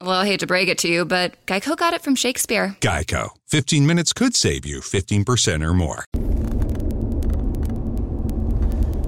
Well, I hate to break it to you, but Geico got it from Shakespeare. Geico. 15 minutes could save you 15% or more.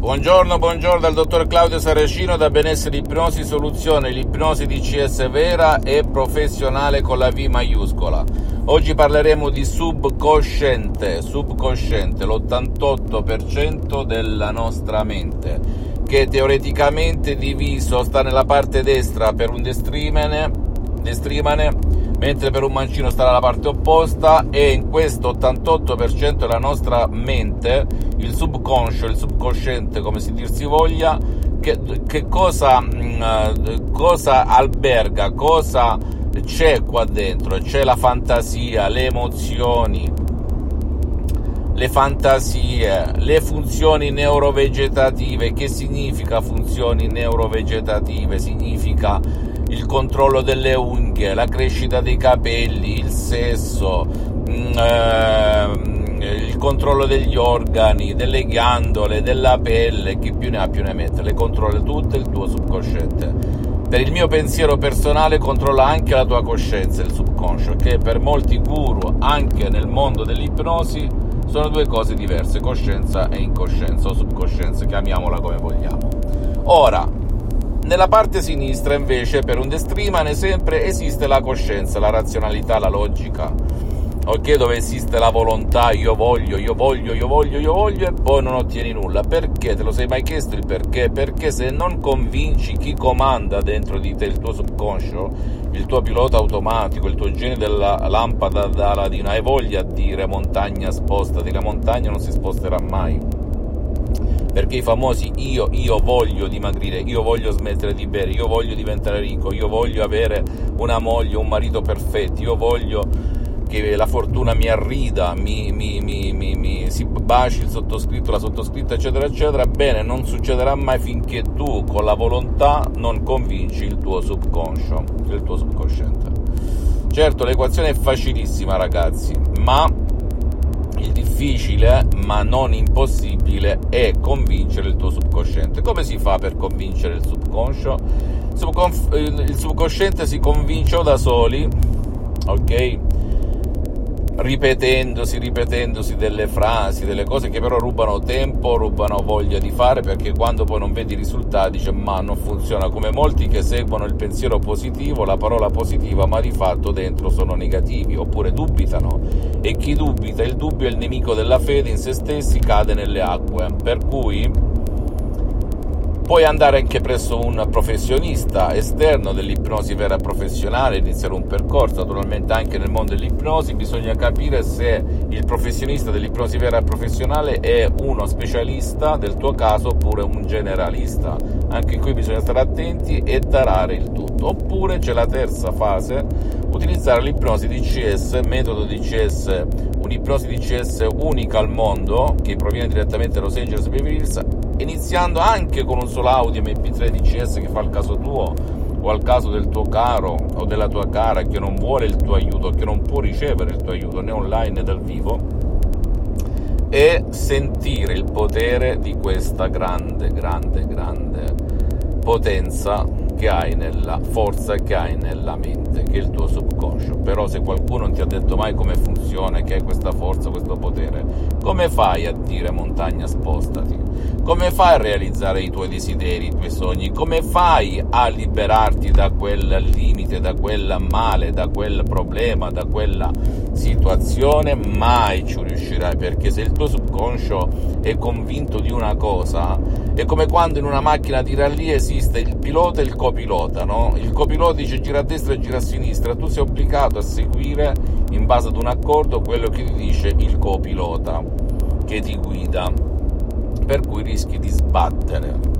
Buongiorno, buongiorno dal dottor Claudio Saracino da Benessere Ipnosi Soluzione, l'ipnosi DCS vera e professionale con la V maiuscola. Oggi parleremo di subconsciente, subconsciente, l'88% della nostra mente, che teoreticamente diviso sta nella parte destra per un destrimene destrimane, mentre per un mancino sta dalla parte opposta e in questo 88% della nostra mente, il subconscio, il subconsciente come si dir si voglia, che, che cosa, mh, cosa alberga, cosa c'è qua dentro? C'è la fantasia, le emozioni, le fantasie, le funzioni neurovegetative. Che significa funzioni neurovegetative? Significa il controllo delle unghie, la crescita dei capelli, il sesso, mm, eh, il controllo degli organi, delle ghiandole, della pelle, chi più ne ha più ne mette, le controlla tutte il tuo subconsciente. Per il mio pensiero personale controlla anche la tua coscienza, il subconscio, che per molti guru, anche nel mondo dell'ipnosi, sono due cose diverse, coscienza e incoscienza, o subcoscienza, chiamiamola come vogliamo. Ora, nella parte sinistra invece per un destrimane sempre esiste la coscienza, la razionalità, la logica, ok? Dove esiste la volontà, io voglio, io voglio, io voglio, io voglio e poi non ottieni nulla. Perché? Te lo sei mai chiesto il perché? Perché se non convinci chi comanda dentro di te, il tuo subconscio, il tuo pilota automatico, il tuo genio della lampada d'Aladino, hai voglia di dire montagna spostati, la montagna non si sposterà mai. Perché i famosi io, io voglio dimagrire, io voglio smettere di bere, io voglio diventare ricco, io voglio avere una moglie, un marito perfetto, io voglio che la fortuna mi arrida, mi, mi, mi, si baci il sottoscritto, la sottoscritta, eccetera, eccetera, bene, non succederà mai finché tu con la volontà non convinci il tuo subconscio, il tuo subconsciente. Certo, l'equazione è facilissima, ragazzi, ma il difficile, ma non impossibile, è convincere il tuo subconsciente. Come si fa per convincere il subconscio? Il subconsciente si convince da soli, ok? Ripetendosi, ripetendosi delle frasi, delle cose che però rubano tempo, rubano voglia di fare, perché quando poi non vedi i risultati dice ma non funziona, come molti che seguono il pensiero positivo, la parola positiva, ma di fatto dentro sono negativi, oppure dubitano. E chi dubita, il dubbio è il nemico della fede in se stessi, cade nelle acque. Per cui Puoi andare anche presso un professionista esterno dell'ipnosi vera professionale, iniziare un percorso, naturalmente anche nel mondo dell'ipnosi bisogna capire se il professionista dell'ipnosi vera professionale è uno specialista del tuo caso oppure un generalista. Anche qui bisogna stare attenti e tarare il tutto. Oppure c'è la terza fase, utilizzare l'ipnosi DCS, metodo DCS, un'ipnosi DCS unica al mondo che proviene direttamente da Los Angeles Beverly Hills iniziando anche con un solo audio MP3 DCS che fa il caso tuo o al caso del tuo caro o della tua cara che non vuole il tuo aiuto, che non può ricevere il tuo aiuto né online né dal vivo e sentire il potere di questa grande, grande, grande potenza che hai nella forza che hai nella mente, che è il tuo subconscio. Però se qualcuno non ti ha detto mai come funziona, che hai questa forza, questo potere, come fai a dire montagna spostati? Come fai a realizzare i tuoi desideri, i tuoi sogni? Come fai a liberarti da quel limite, da quel male, da quel problema, da quella situazione? Mai ci riuscirai, perché se il tuo subconscio è convinto di una cosa, è come quando in una macchina di rally esiste il pilota e il copilota, no? Il copilota dice gira a destra e gira a sinistra, tu sei obbligato a seguire in base ad un accordo quello che ti dice il copilota che ti guida, per cui rischi di sbattere.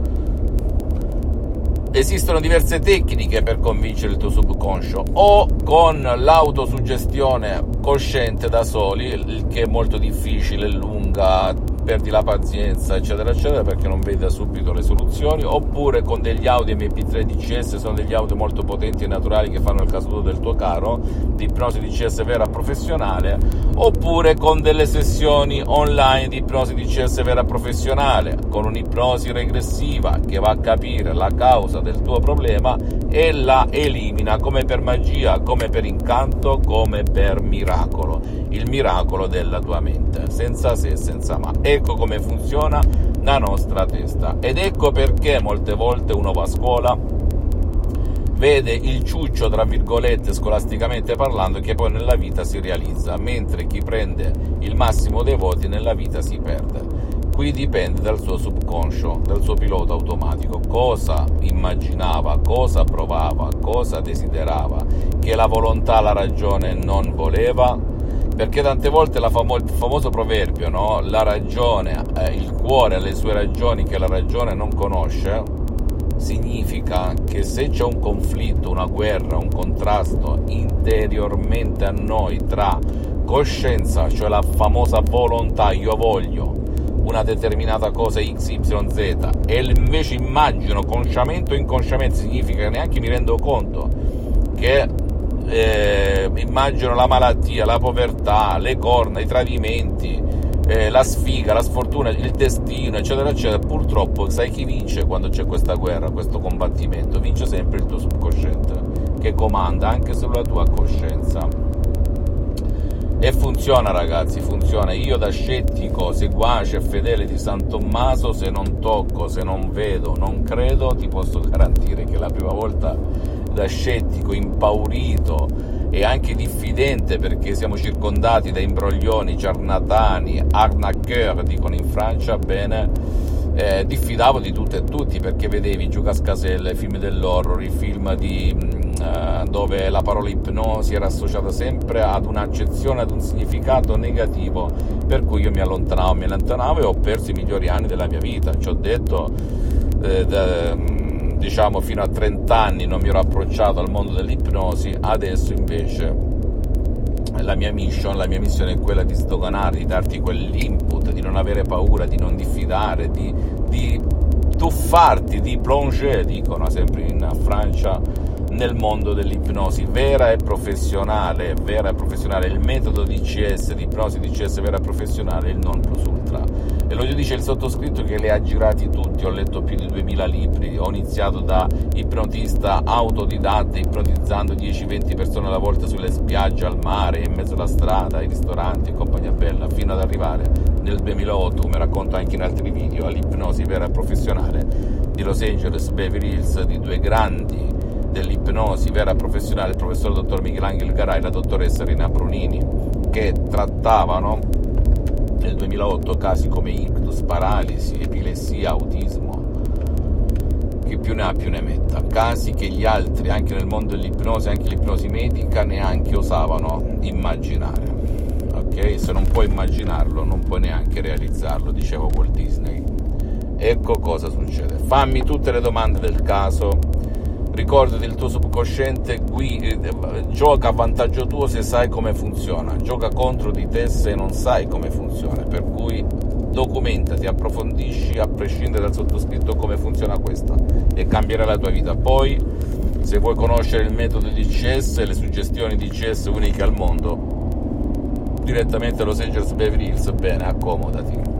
Esistono diverse tecniche per convincere il tuo subconscio, o con l'autosuggestione cosciente da soli, il che è molto difficile, lunga, perdi la pazienza, eccetera, eccetera, perché non vedi da subito le soluzioni, oppure con degli audio MP3 DCS, sono degli audio molto potenti e naturali che fanno il caso del tuo caro, di ipnosi DCS vera professionale, oppure con delle sessioni online di ipnosi DCS vera professionale, con un'ipnosi regressiva che va a capire la causa del tuo problema e la elimina come per magia, come per incanto, come per miracolo, il miracolo della tua mente, senza se, senza ma. Ecco come funziona la nostra testa ed ecco perché molte volte uno va a scuola vede il ciuccio, tra virgolette, scolasticamente parlando, che poi nella vita si realizza, mentre chi prende il massimo dei voti nella vita si perde. Qui dipende dal suo subconscio, dal suo pilota automatico, cosa immaginava, cosa provava, cosa desiderava, che la volontà, la ragione non voleva, perché tante volte famo- il famoso proverbio, no? la ragione, eh, il cuore ha le sue ragioni che la ragione non conosce, significa che se c'è un conflitto, una guerra, un contrasto interiormente a noi tra coscienza, cioè la famosa volontà, io voglio, una determinata cosa XYZ e invece immagino consciamente o inconsciamente significa che neanche mi rendo conto che eh, immagino la malattia, la povertà, le corna, i tradimenti, eh, la sfiga, la sfortuna, il destino, eccetera, eccetera. Purtroppo sai chi vince quando c'è questa guerra, questo combattimento? Vince sempre il tuo subconsciente che comanda anche sulla tua coscienza. E funziona ragazzi, funziona. Io da scettico, seguace e fedele di San Tommaso, se non tocco, se non vedo, non credo, ti posso garantire che la prima volta da scettico, impaurito e anche diffidente perché siamo circondati da imbroglioni, ciarlatani, arnaqueur, dicono in Francia, bene, eh, diffidavo di tutto e tutti perché vedevi Giù Cascaselle, film dell'horror, i film di eh, dove la parola ipnosi era associata sempre ad un'accezione, ad un significato negativo, per cui io mi allontanavo, mi allontanavo e ho perso i migliori anni della mia vita. Ci ho detto, eh, da, diciamo, fino a 30 anni non mi ero approcciato al mondo dell'ipnosi, adesso invece la mia mission, la mia missione è quella di sdoganare, di darti quell'input, di non avere paura, di non diffidare, di, di tuffarti, di plonger, dicono sempre in Francia, nel mondo dell'ipnosi vera e professionale, vera e professionale, il metodo di ipnosi di CS vera e professionale, il non plus ultra. E lo dice il sottoscritto che le ha girati tutti, ho letto più di 2000 libri, ho iniziato da ipnotista autodidatta, ipnotizzando 10-20 persone alla volta sulle spiagge, al mare, in mezzo alla strada, ai ristoranti, in compagnia bella, fino ad arrivare nel 2008, come racconto anche in altri video, all'ipnosi vera e professionale di Los Angeles, Beverly Hills, di due grandi dell'ipnosi vera professionale il professor dottor Michelangelo Garai e la dottoressa Rina Brunini che trattavano nel 2008 casi come ictus, paralisi, epilessia, autismo chi più ne ha più ne metta. Casi che gli altri anche nel mondo dell'ipnosi anche l'ipnosi medica neanche osavano immaginare. Ok? Se non puoi immaginarlo non puoi neanche realizzarlo diceva Walt Disney. Ecco cosa succede. Fammi tutte le domande del caso ricordati il tuo subconsciente gui- eh, gioca a vantaggio tuo se sai come funziona, gioca contro di te se non sai come funziona, per cui documentati, approfondisci a prescindere dal sottoscritto come funziona questa. E cambierà la tua vita. Poi, se vuoi conoscere il metodo di CS e le suggestioni di CS uniche al mondo, direttamente a Los Angeles Beverly Hills, bene, accomodati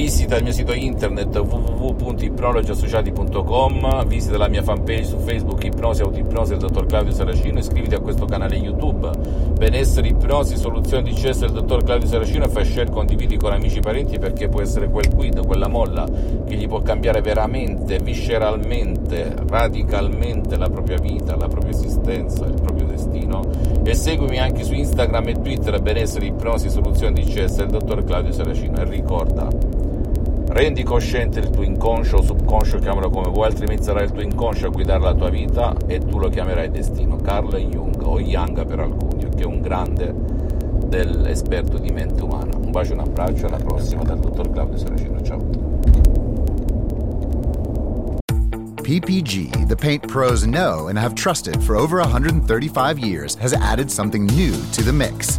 visita il mio sito internet www.ipnologiassociati.com, visita la mia fanpage su Facebook Ipnosi Autoipnosi del dottor Claudio Saracino, iscriviti a questo canale YouTube. Benessere Ipnosi, soluzioni di CS del dottor Claudio Saracino e fai share, condividi con amici e parenti perché può essere quel quid, quella molla che gli può cambiare veramente, visceralmente, radicalmente la propria vita, la propria esistenza, il proprio destino. E seguimi anche su Instagram e Twitter Benessere Ipnosi, soluzioni di CS del dottor Claudio Saracino e ricorda Rendi cosciente il tuo inconscio o subconscio, chiamalo come vuoi, altrimenti sarà il tuo inconscio a guidare la tua vita e tu lo chiamerai destino. Carl Jung, o Young per alcuni, che è un grande dell'esperto di mente umana. Un bacio un abbraccio, alla prossima dal dottor Claudio Saracino, ciao. PPG, the paint pros know and have trusted for over 135 years, has added something new to the mix.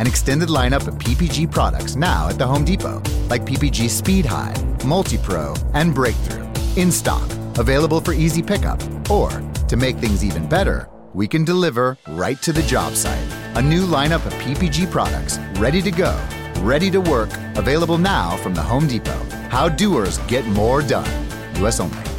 An extended lineup of PPG products now at the Home Depot, like PPG Speed High, Multi Pro, and Breakthrough. In stock, available for easy pickup, or to make things even better, we can deliver right to the job site. A new lineup of PPG products ready to go, ready to work, available now from the Home Depot. How doers get more done. US only.